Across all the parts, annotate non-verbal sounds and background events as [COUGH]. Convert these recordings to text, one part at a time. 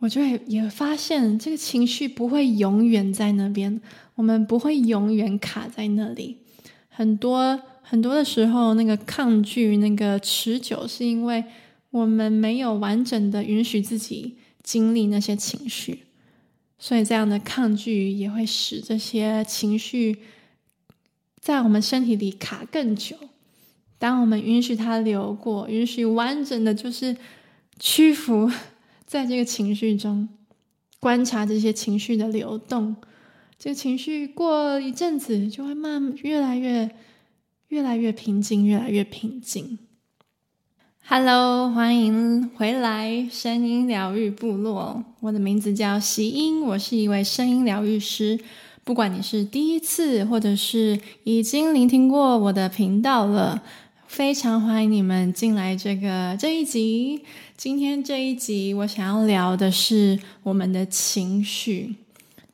我就会也发现这个情绪不会永远在那边，我们不会永远卡在那里。很多很多的时候，那个抗拒、那个持久，是因为我们没有完整的允许自己经历那些情绪，所以这样的抗拒也会使这些情绪在我们身体里卡更久。当我们允许它流过，允许完整的就是屈服。在这个情绪中，观察这些情绪的流动，这个情绪过一阵子就会慢越来越、越来越平静，越来越平静。Hello，欢迎回来，声音疗愈部落。我的名字叫希音，我是一位声音疗愈师。不管你是第一次，或者是已经聆听过我的频道了。非常欢迎你们进来这个这一集。今天这一集，我想要聊的是我们的情绪。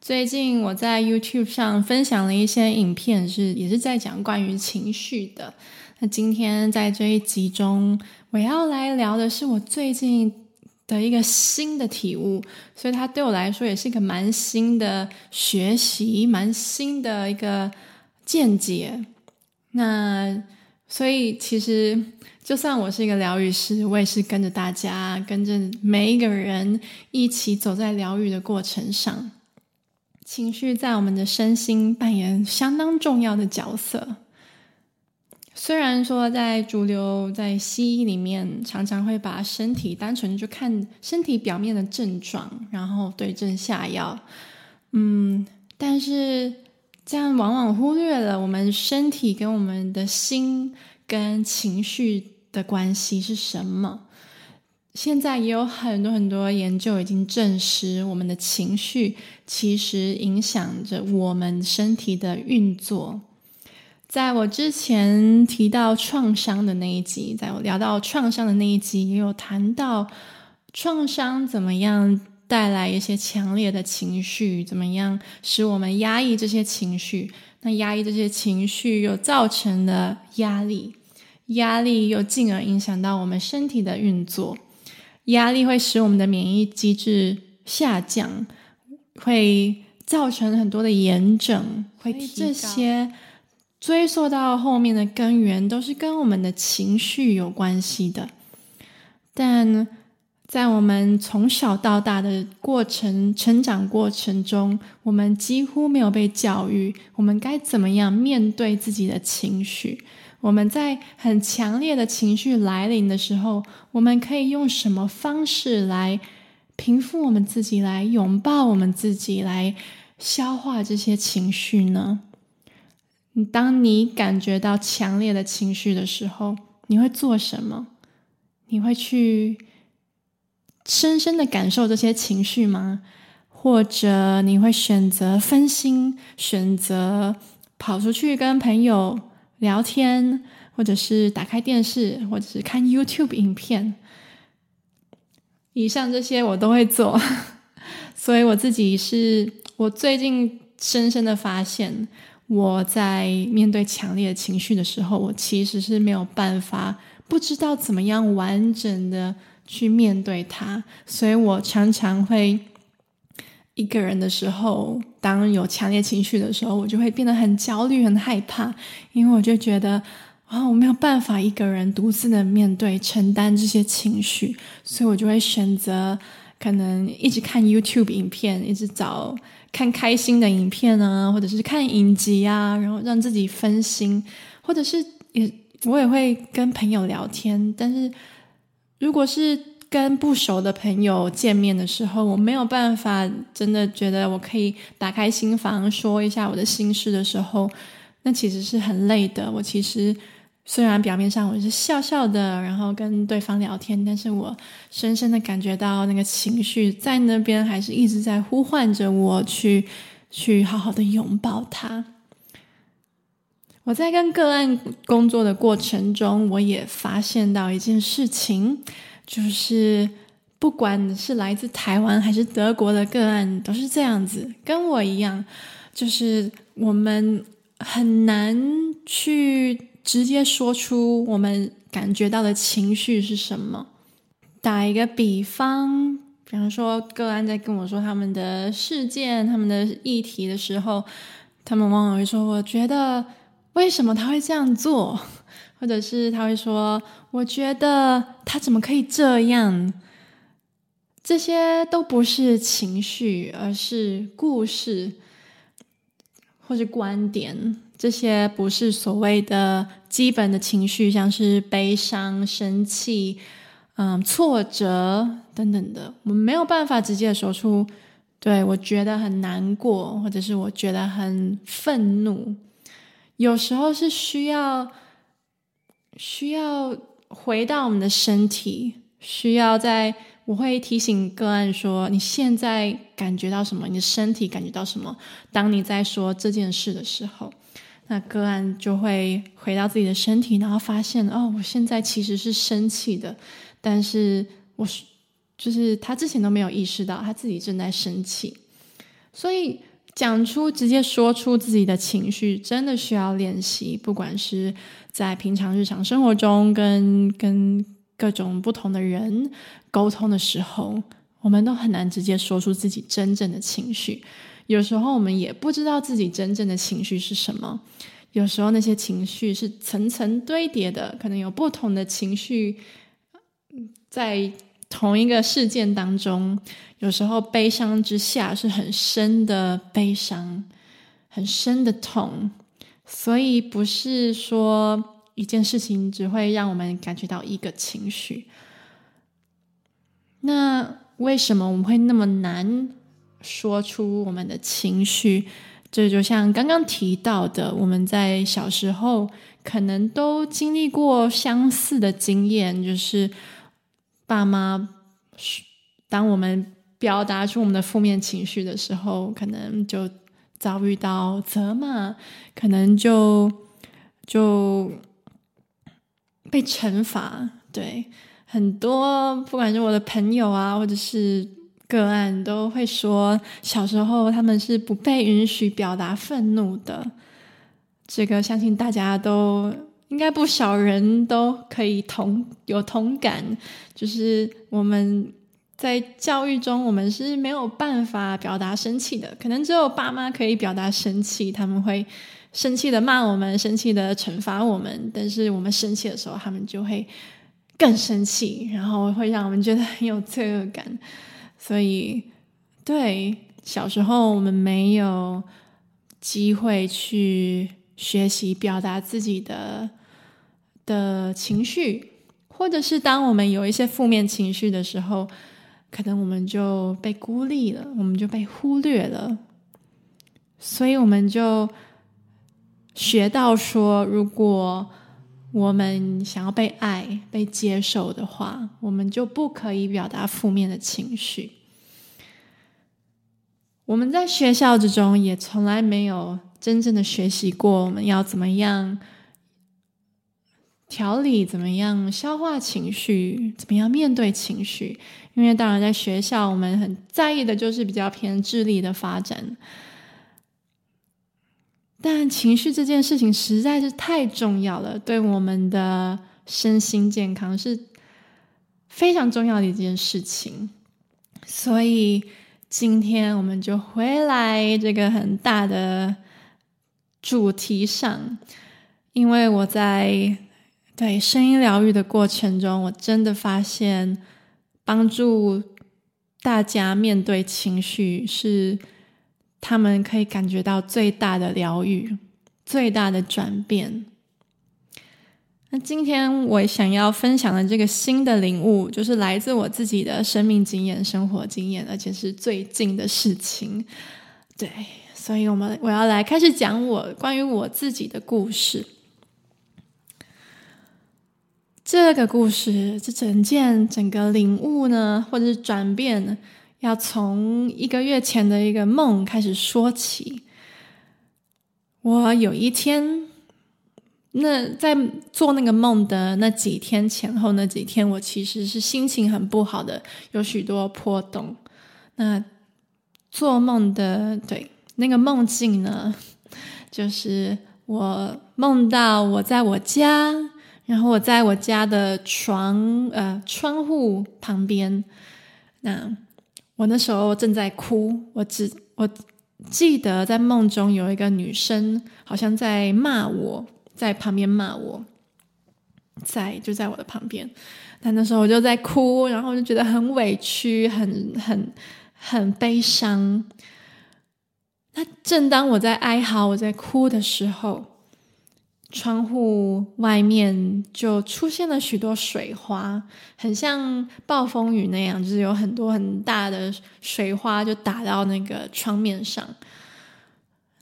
最近我在 YouTube 上分享了一些影片，是也是在讲关于情绪的。那今天在这一集中，我要来聊的是我最近的一个新的体悟，所以它对我来说也是一个蛮新的学习，蛮新的一个见解。那。所以，其实就算我是一个疗愈师，我也是跟着大家，跟着每一个人一起走在疗愈的过程上。情绪在我们的身心扮演相当重要的角色。虽然说在主流在西医里面，常常会把身体单纯就看身体表面的症状，然后对症下药，嗯，但是。这样往往忽略了我们身体跟我们的心跟情绪的关系是什么。现在也有很多很多研究已经证实，我们的情绪其实影响着我们身体的运作。在我之前提到创伤的那一集，在我聊到创伤的那一集，也有谈到创伤怎么样。带来一些强烈的情绪，怎么样使我们压抑这些情绪？那压抑这些情绪又造成了压力，压力又进而影响到我们身体的运作。压力会使我们的免疫机制下降，会造成很多的炎症，会。这些追溯到后面的根源，都是跟我们的情绪有关系的，但。在我们从小到大的过程、成长过程中，我们几乎没有被教育，我们该怎么样面对自己的情绪。我们在很强烈的情绪来临的时候，我们可以用什么方式来平复我们自己，来拥抱我们自己，来消化这些情绪呢？当你感觉到强烈的情绪的时候，你会做什么？你会去？深深的感受这些情绪吗？或者你会选择分心，选择跑出去跟朋友聊天，或者是打开电视，或者是看 YouTube 影片？以上这些我都会做，[LAUGHS] 所以我自己是我最近深深的发现，我在面对强烈的情绪的时候，我其实是没有办法，不知道怎么样完整的。去面对它，所以我常常会一个人的时候，当有强烈情绪的时候，我就会变得很焦虑、很害怕，因为我就觉得啊，我没有办法一个人独自的面对、承担这些情绪，所以我就会选择可能一直看 YouTube 影片，一直找看开心的影片啊，或者是看影集啊，然后让自己分心，或者是也我也会跟朋友聊天，但是。如果是跟不熟的朋友见面的时候，我没有办法真的觉得我可以打开心房说一下我的心事的时候，那其实是很累的。我其实虽然表面上我是笑笑的，然后跟对方聊天，但是我深深的感觉到那个情绪在那边，还是一直在呼唤着我去去好好的拥抱它。我在跟个案工作的过程中，我也发现到一件事情，就是不管是来自台湾还是德国的个案，都是这样子，跟我一样，就是我们很难去直接说出我们感觉到的情绪是什么。打一个比方，比方说个案在跟我说他们的事件、他们的议题的时候，他们往往会说：“我觉得为什么他会这样做？” [LAUGHS] 或者是他会说：“我觉得他怎么可以这样？”这些都不是情绪，而是故事或者观点。这些不是所谓的基本的情绪，像是悲伤、生气、嗯、挫折等等的。我们没有办法直接说出“对，我觉得很难过”或者是“我觉得很愤怒”。有时候是需要需要回到我们的身体，需要在。我会提醒个案说：“你现在感觉到什么？你的身体感觉到什么？当你在说这件事的时候，那个案就会回到自己的身体，然后发现哦，我现在其实是生气的，但是我是就是他之前都没有意识到他自己正在生气，所以讲出直接说出自己的情绪，真的需要练习，不管是在平常日常生活中跟跟。”各种不同的人沟通的时候，我们都很难直接说出自己真正的情绪。有时候我们也不知道自己真正的情绪是什么。有时候那些情绪是层层堆叠的，可能有不同的情绪在同一个事件当中。有时候悲伤之下是很深的悲伤，很深的痛，所以不是说。一件事情只会让我们感觉到一个情绪，那为什么我们会那么难说出我们的情绪？这就像刚刚提到的，我们在小时候可能都经历过相似的经验，就是爸妈当我们表达出我们的负面情绪的时候，可能就遭遇到责骂，可能就就。被惩罚，对，很多不管是我的朋友啊，或者是个案，都会说小时候他们是不被允许表达愤怒的。这个相信大家都应该不少人都可以同有同感，就是我们在教育中，我们是没有办法表达生气的，可能只有爸妈可以表达生气，他们会。生气的骂我们，生气的惩罚我们，但是我们生气的时候，他们就会更生气，然后会让我们觉得很有罪恶感。所以，对，小时候我们没有机会去学习表达自己的的情绪，或者是当我们有一些负面情绪的时候，可能我们就被孤立了，我们就被忽略了，所以我们就。学到说，如果我们想要被爱、被接受的话，我们就不可以表达负面的情绪。我们在学校之中也从来没有真正的学习过，我们要怎么样调理、怎么样消化情绪、怎么样面对情绪。因为当然，在学校我们很在意的就是比较偏智力的发展。但情绪这件事情实在是太重要了，对我们的身心健康是非常重要的一件事情。所以今天我们就回来这个很大的主题上，因为我在对声音疗愈的过程中，我真的发现帮助大家面对情绪是。他们可以感觉到最大的疗愈，最大的转变。那今天我想要分享的这个新的领悟，就是来自我自己的生命经验、生活经验，而且是最近的事情。对，所以我们我要来开始讲我关于我自己的故事。这个故事，这整件整个领悟呢，或者是转变。要从一个月前的一个梦开始说起。我有一天，那在做那个梦的那几天前后那几天，我其实是心情很不好的，有许多波动。那做梦的，对，那个梦境呢，就是我梦到我在我家，然后我在我家的床，呃，窗户旁边，那。我那时候正在哭，我只我记得在梦中有一个女生，好像在骂我，在旁边骂我，在就在我的旁边。但那时候我就在哭，然后我就觉得很委屈，很很很悲伤。那正当我在哀嚎、我在哭的时候，窗户外面就出现了许多水花，很像暴风雨那样，就是有很多很大的水花就打到那个窗面上。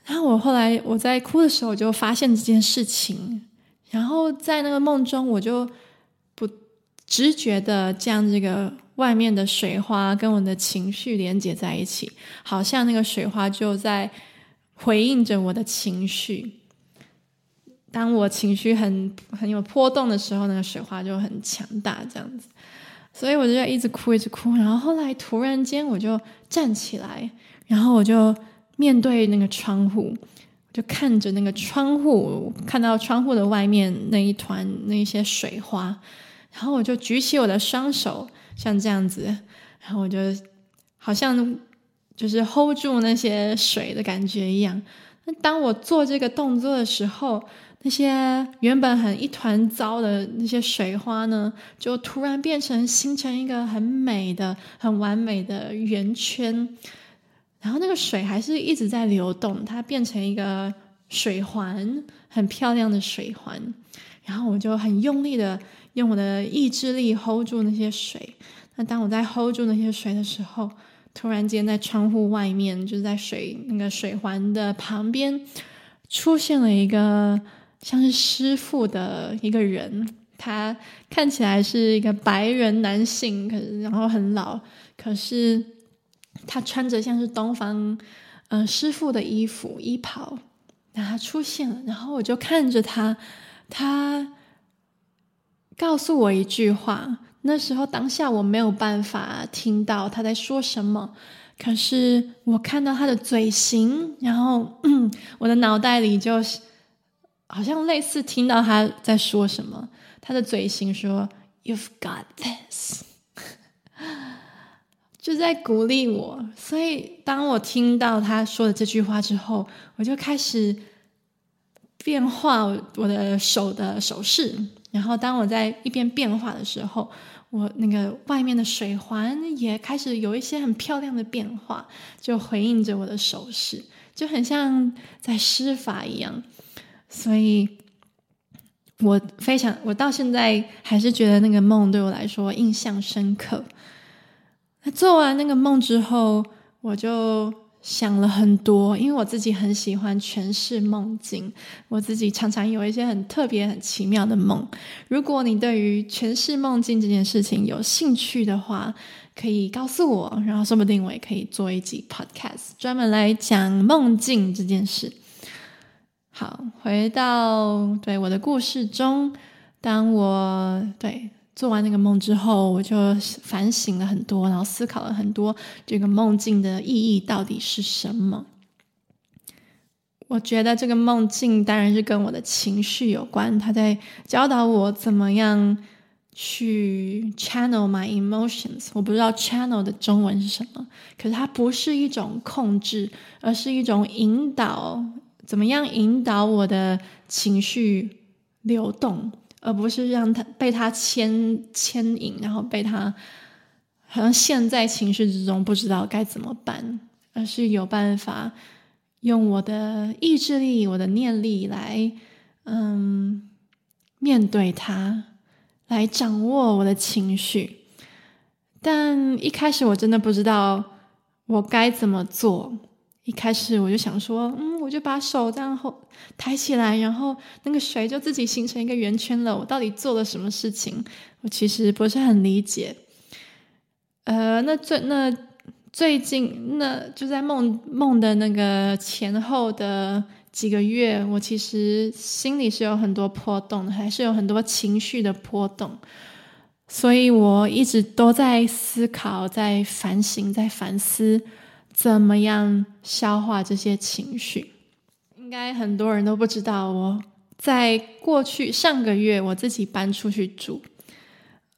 然后我后来我在哭的时候，我就发现这件事情，然后在那个梦中，我就不直觉的将这个外面的水花跟我的情绪连接在一起，好像那个水花就在回应着我的情绪。当我情绪很很有波动的时候，那个水花就很强大，这样子，所以我就一直哭，一直哭。然后后来突然间，我就站起来，然后我就面对那个窗户，就看着那个窗户，看到窗户的外面那一团那一些水花，然后我就举起我的双手，像这样子，然后我就好像就是 hold 住那些水的感觉一样。那当我做这个动作的时候，那些原本很一团糟的那些水花呢，就突然变成形成一个很美的、很完美的圆圈。然后那个水还是一直在流动，它变成一个水环，很漂亮的水环。然后我就很用力的用我的意志力 hold 住那些水。那当我在 hold 住那些水的时候，突然间在窗户外面，就是在水那个水环的旁边，出现了一个。像是师傅的一个人，他看起来是一个白人男性，可是然后很老，可是他穿着像是东方嗯、师傅的衣服衣袍，然后出现了，然后我就看着他，他告诉我一句话，那时候当下我没有办法听到他在说什么，可是我看到他的嘴型，然后嗯，[CLEARS THROAT] 我的脑袋里就。好像类似听到他在说什么，他的嘴型说 “You've got this”，[LAUGHS] 就在鼓励我。所以当我听到他说的这句话之后，我就开始变化我的手的手势。然后当我在一边变化的时候，我那个外面的水环也开始有一些很漂亮的变化，就回应着我的手势，就很像在施法一样。所以，我非常，我到现在还是觉得那个梦对我来说印象深刻。那做完那个梦之后，我就想了很多，因为我自己很喜欢诠释梦境，我自己常常有一些很特别、很奇妙的梦。如果你对于诠释梦境这件事情有兴趣的话，可以告诉我，然后说不定我也可以做一集 podcast 专门来讲梦境这件事。回到对我的故事中，当我对做完那个梦之后，我就反省了很多，然后思考了很多，这个梦境的意义到底是什么？我觉得这个梦境当然是跟我的情绪有关，它在教导我怎么样去 channel my emotions。我不知道 channel 的中文是什么，可是它不是一种控制，而是一种引导。怎么样引导我的情绪流动，而不是让他被他牵牵引，然后被他好像陷在情绪之中，不知道该怎么办，而是有办法用我的意志力、我的念力来，嗯，面对它，来掌握我的情绪。但一开始我真的不知道我该怎么做。一开始我就想说，嗯，我就把手这样后抬起来，然后那个水就自己形成一个圆圈了。我到底做了什么事情？我其实不是很理解。呃，那最那最近那就在梦梦的那个前后的几个月，我其实心里是有很多波动的，还是有很多情绪的波动，所以我一直都在思考，在反省，在反思。怎么样消化这些情绪？应该很多人都不知道，我在过去上个月我自己搬出去住。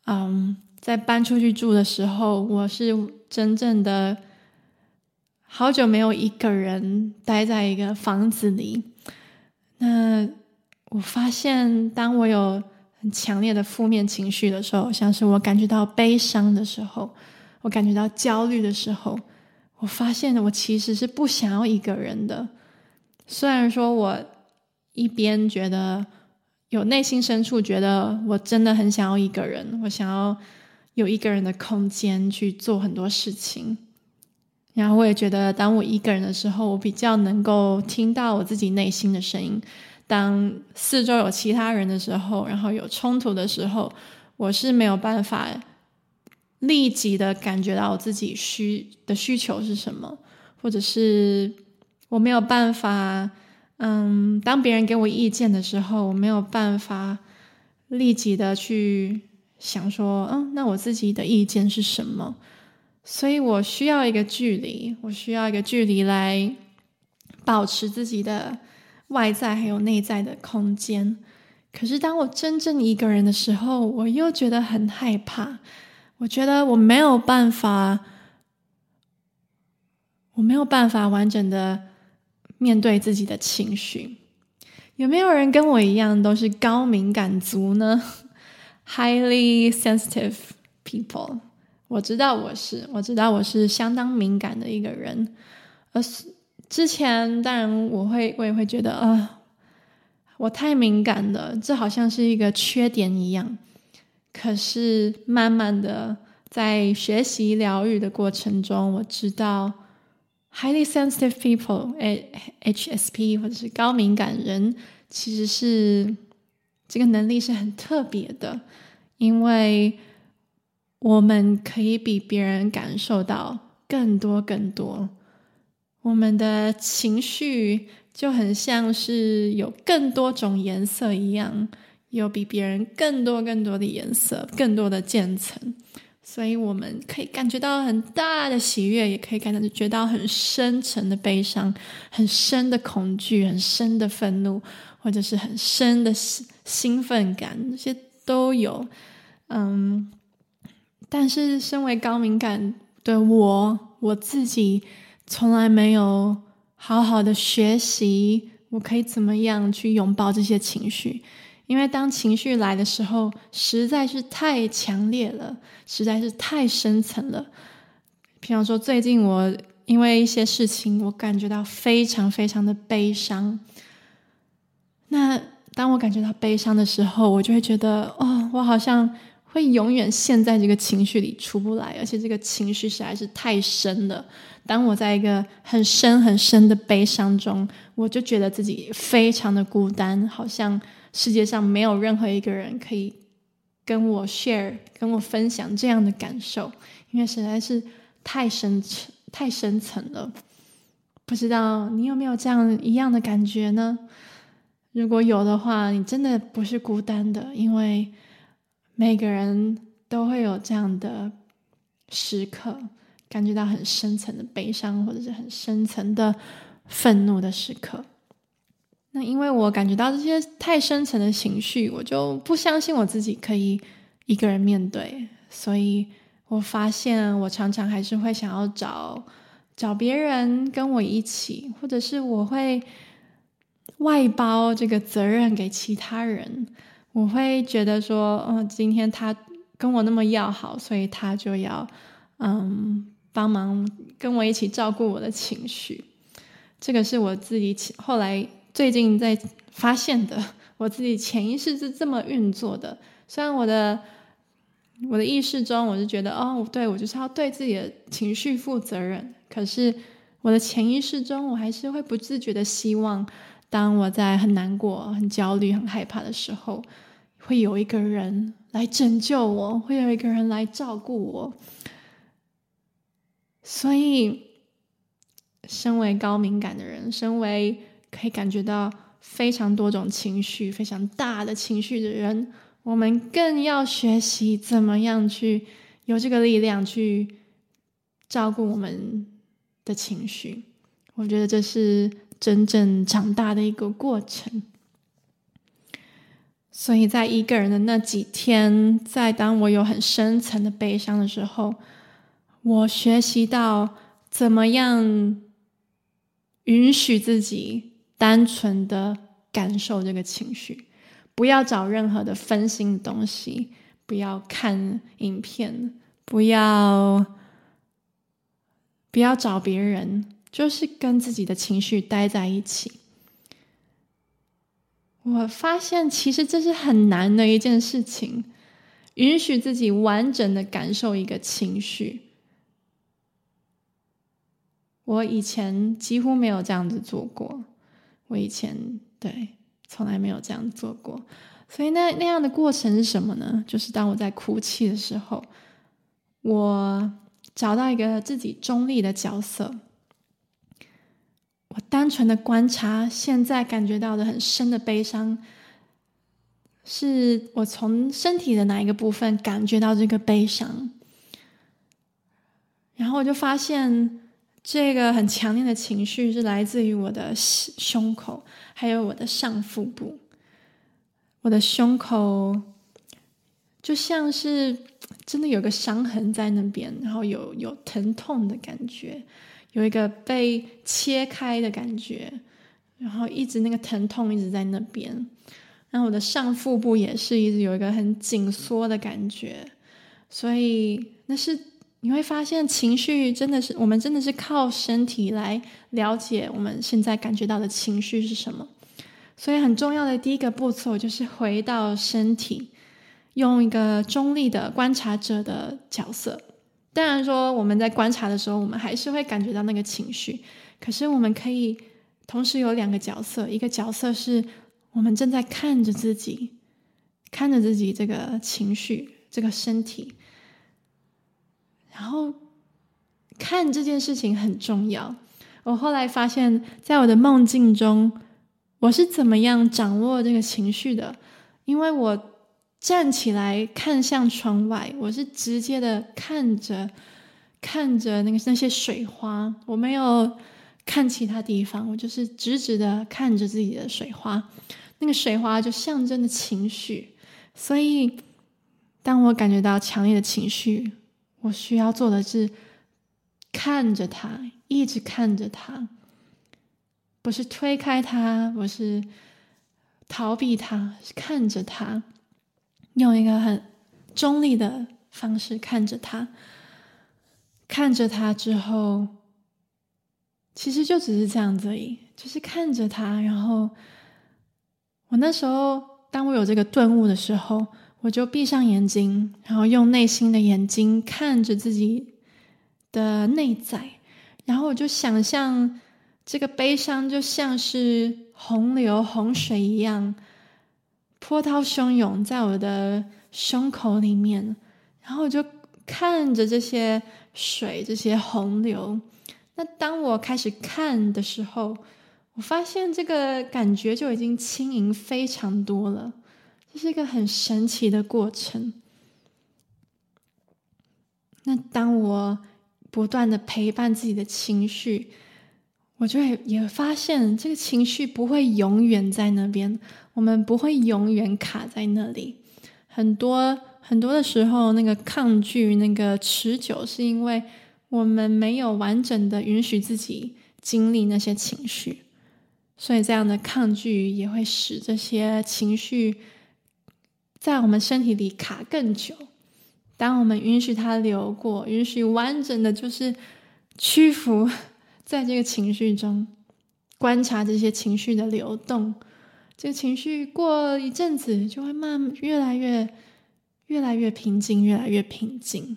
嗯，在搬出去住的时候，我是真正的好久没有一个人待在一个房子里。那我发现，当我有很强烈的负面情绪的时候，像是我感觉到悲伤的时候，我感觉到焦虑的时候，我发现我其实是不想要一个人的。虽然说我一边觉得有内心深处觉得我真的很想要一个人，我想要有一个人的空间去做很多事情。然后我也觉得，当我一个人的时候，我比较能够听到我自己内心的声音。当四周有其他人的时候，然后有冲突的时候，我是没有办法立即的感觉到我自己需的需求是什么，或者是我没有办法，嗯，当别人给我意见的时候，我没有办法立即的去想说，嗯，那我自己的意见是什么？所以我需要一个距离，我需要一个距离来保持自己的外在还有内在的空间。可是当我真正一个人的时候，我又觉得很害怕。我觉得我没有办法，我没有办法完整的面对自己的情绪。有没有人跟我一样都是高敏感族呢？[LAUGHS] Highly sensitive people。我知道我是，我知道我是相当敏感的一个人。而之前当然我会，我也会觉得啊、呃，我太敏感了，这好像是一个缺点一样。可是慢慢的，在学习疗愈的过程中，我知道，highly sensitive people，HSP 或者是高敏感人，其实是这个能力是很特别的，因为我们可以比别人感受到更多更多，我们的情绪就很像是有更多种颜色一样。有比别人更多更多的颜色，更多的渐层，所以我们可以感觉到很大的喜悦，也可以感觉到很深沉的悲伤，很深的恐惧，很深的愤怒，或者是很深的兴奋感，这些都有。嗯，但是身为高敏感的我，我自己从来没有好好的学习，我可以怎么样去拥抱这些情绪。因为当情绪来的时候，实在是太强烈了，实在是太深层了。比方说，最近我因为一些事情，我感觉到非常非常的悲伤。那当我感觉到悲伤的时候，我就会觉得，哦，我好像会永远陷在这个情绪里出不来，而且这个情绪实在是太深了。当我在一个很深很深的悲伤中，我就觉得自己非常的孤单，好像。世界上没有任何一个人可以跟我 share、跟我分享这样的感受，因为实在是太深、太深层了。不知道你有没有这样一样的感觉呢？如果有的话，你真的不是孤单的，因为每个人都会有这样的时刻，感觉到很深层的悲伤，或者是很深层的愤怒的时刻。那因为我感觉到这些太深层的情绪，我就不相信我自己可以一个人面对，所以我发现我常常还是会想要找找别人跟我一起，或者是我会外包这个责任给其他人。我会觉得说，嗯，今天他跟我那么要好，所以他就要嗯帮忙跟我一起照顾我的情绪。这个是我自己后来。最近在发现的，[LAUGHS] 我自己潜意识是这么运作的。虽然我的我的意识中，我是觉得哦，对，我就是要对自己的情绪负责任。可是我的潜意识中，我还是会不自觉的希望，当我在很难过、很焦虑、很害怕的时候，会有一个人来拯救我，会有一个人来照顾我。所以，身为高敏感的人，身为可以感觉到非常多种情绪、非常大的情绪的人，我们更要学习怎么样去有这个力量去照顾我们的情绪。我觉得这是真正长大的一个过程。所以在一个人的那几天，在当我有很深层的悲伤的时候，我学习到怎么样允许自己单纯的感受这个情绪，不要找任何的分心的东西，不要看影片，不要不要找别人，就是跟自己的情绪待在一起。我发现，其实这是很难的一件事情，允许自己完整的感受一个情绪。我以前几乎没有这样子做过，我以前对从来没有这样做过。所以那那样的过程是什么呢？就是当我在哭泣的时候，我找到一个自己中立的角色。我单纯的观察，现在感觉到的很深的悲伤，是我从身体的哪一个部分感觉到这个悲伤？然后我就发现，这个很强烈的情绪是来自于我的胸口，还有我的上腹部。我的胸口就像是真的有个伤痕在那边，然后有有疼痛的感觉。有一个被切开的感觉，然后一直那个疼痛一直在那边，然后我的上腹部也是一直有一个很紧缩的感觉，所以那是你会发现情绪真的是我们真的是靠身体来了解我们现在感觉到的情绪是什么，所以很重要的第一个步骤就是回到身体，用一个中立的观察者的角色。当然说，我们在观察的时候，我们还是会感觉到那个情绪。可是，我们可以同时有两个角色：一个角色是我们正在看着自己，看着自己这个情绪、这个身体，然后看这件事情很重要。我后来发现，在我的梦境中，我是怎么样掌握这个情绪的，因为我。站起来看向窗外，我是直接的看着看着那个那些水花，我没有看其他地方，我就是直直的看着自己的水花。那个水花就象征着情绪，所以当我感觉到强烈的情绪，我需要做的是看着他，一直看着他，不是推开他，不是逃避他，是看着他。用一个很中立的方式看着他，看着他之后，其实就只是这样子而已，就是看着他。然后我那时候，当我有这个顿悟的时候，我就闭上眼睛，然后用内心的眼睛看着自己的内在，然后我就想象这个悲伤就像是洪流、洪水一样。波涛汹涌在我的胸口里面，然后我就看着这些水、这些洪流。那当我开始看的时候，我发现这个感觉就已经轻盈非常多了。这是一个很神奇的过程。那当我不断的陪伴自己的情绪，我就会也发现这个情绪不会永远在那边。我们不会永远卡在那里，很多很多的时候，那个抗拒、那个持久，是因为我们没有完整的允许自己经历那些情绪，所以这样的抗拒也会使这些情绪在我们身体里卡更久。当我们允许它流过，允许完整的就是屈服 [LAUGHS] 在这个情绪中，观察这些情绪的流动。这个情绪过一阵子就会慢越来越、越来越平静，越来越平静。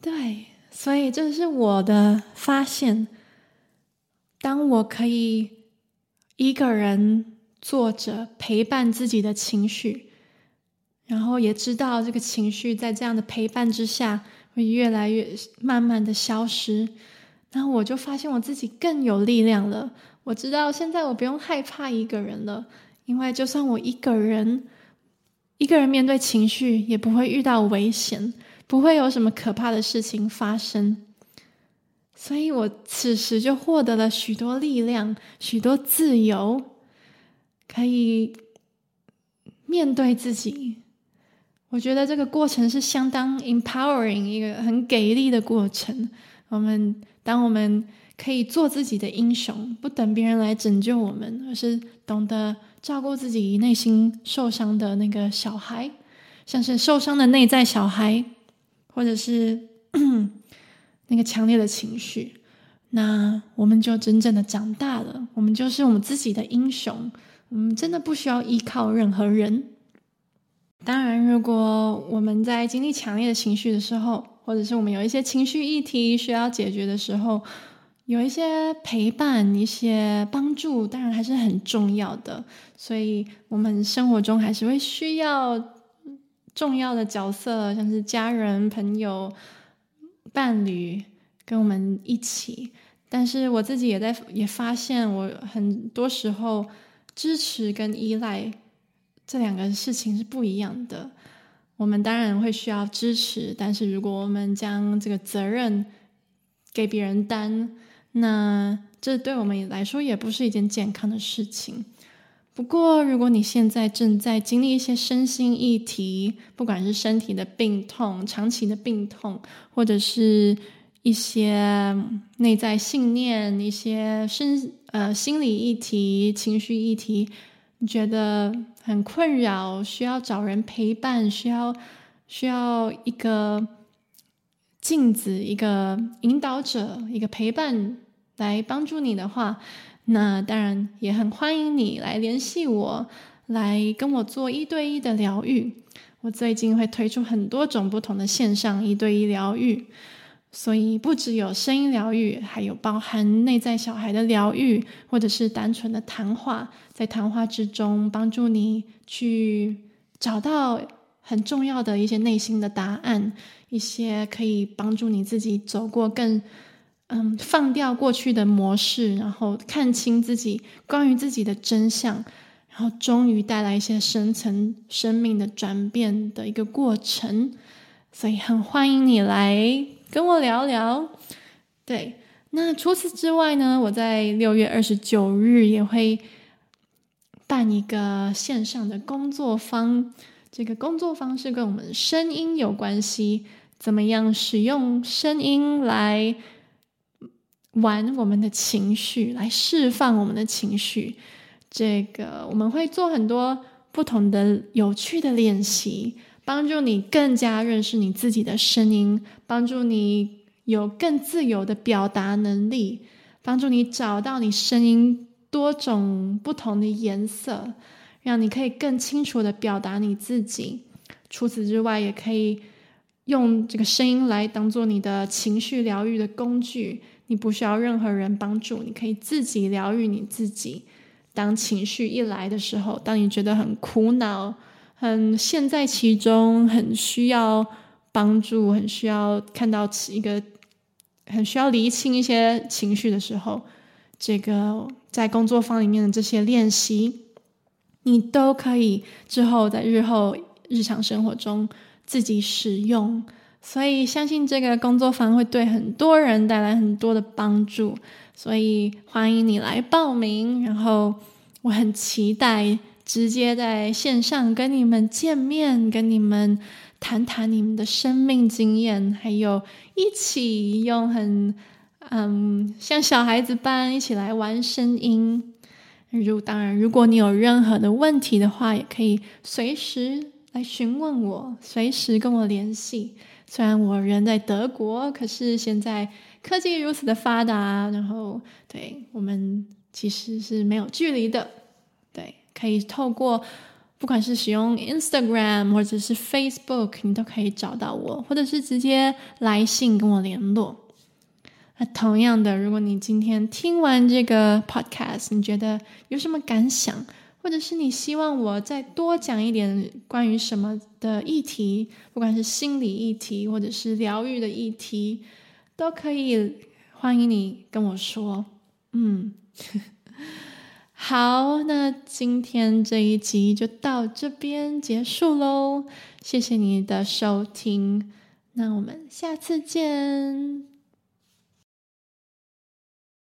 对，所以这是我的发现。当我可以一个人坐着陪伴自己的情绪，然后也知道这个情绪在这样的陪伴之下会越来越慢慢的消失，然后我就发现我自己更有力量了。我知道现在我不用害怕一个人了，因为就算我一个人，一个人面对情绪，也不会遇到危险，不会有什么可怕的事情发生。所以我此时就获得了许多力量，许多自由，可以面对自己。我觉得这个过程是相当 empowering，一个很给力的过程。我们当我们可以做自己的英雄，不等别人来拯救我们，而是懂得照顾自己内心受伤的那个小孩，像是受伤的内在小孩，或者是 [CLEARS THROAT] 那个强烈的情绪，那我们就真正的长大了。我们就是我们自己的英雄，我们真的不需要依靠任何人。当然，如果我们在经历强烈的情绪的时候，或者是我们有一些情绪议题需要解决的时候，有一些陪伴、一些帮助，当然还是很重要的。所以，我们生活中还是会需要重要的角色，像是家人、朋友、伴侣，跟我们一起。但是，我自己也在也发现，我很多时候支持跟依赖。这两个事情是不一样的。我们当然会需要支持，但是如果我们将这个责任给别人担，那这对我们来说也不是一件健康的事情。不过，如果你现在正在经历一些身心议题，不管是身体的病痛、长期的病痛，或者是一些内在信念、一些身呃心理议题、情绪议题，你觉得很困扰，需要找人陪伴，需要需要一个镜子，一个引导者，一个陪伴来帮助你的话，那当然也很欢迎你来联系我，来跟我做一对一的疗愈。我最近会推出很多种不同的线上一对一疗愈。所以不只有声音疗愈，还有包含内在小孩的疗愈，或者是单纯的谈话，在谈话之中帮助你去找到很重要的一些内心的答案，一些可以帮助你自己走过更嗯放掉过去的模式，然后看清自己关于自己的真相，然后终于带来一些深层生命的转变的一个过程。所以很欢迎你来。跟我聊聊，对。那除此之外呢，我在六月二十九日也会办一个线上的工作坊。这个工作坊是跟我们声音有关系，怎么样使用声音来玩我们的情绪，来释放我们的情绪。这个我们会做很多不同的有趣的练习。帮助你更加认识你自己的声音，帮助你有更自由的表达能力，帮助你找到你声音多种不同的颜色，让你可以更清楚地表达你自己。除此之外，也可以用这个声音来当做你的情绪疗愈的工具。你不需要任何人帮助，你可以自己疗愈你自己。当情绪一来的时候，当你觉得很苦恼。很陷在其中，很需要帮助，很需要看到一个，很需要厘清一些情绪的时候，这个在工作坊里面的这些练习，你都可以之后在日后日常生活中自己使用。所以相信这个工作坊会对很多人带来很多的帮助，所以欢迎你来报名。然后我很期待。直接在线上跟你们见面，跟你们谈谈你们的生命经验，还有一起用很嗯像小孩子般一起来玩声音。如当然，如果你有任何的问题的话，也可以随时来询问我，随时跟我联系。虽然我人在德国，可是现在科技如此的发达，然后对我们其实是没有距离的。对可以透过不管是使用 Instagram 或者是 Facebook，你都可以找到我，或者是直接来信跟我联络。那同样的，如果你今天听完这个 Podcast，你觉得有什么感想，或者是你希望我再多讲一点关于什么的议题，不管是心理议题或者是疗愈的议题，都可以欢迎你跟我说。嗯。好，那今天这一集就到这边结束喽，谢谢你的收听，那我们下次见。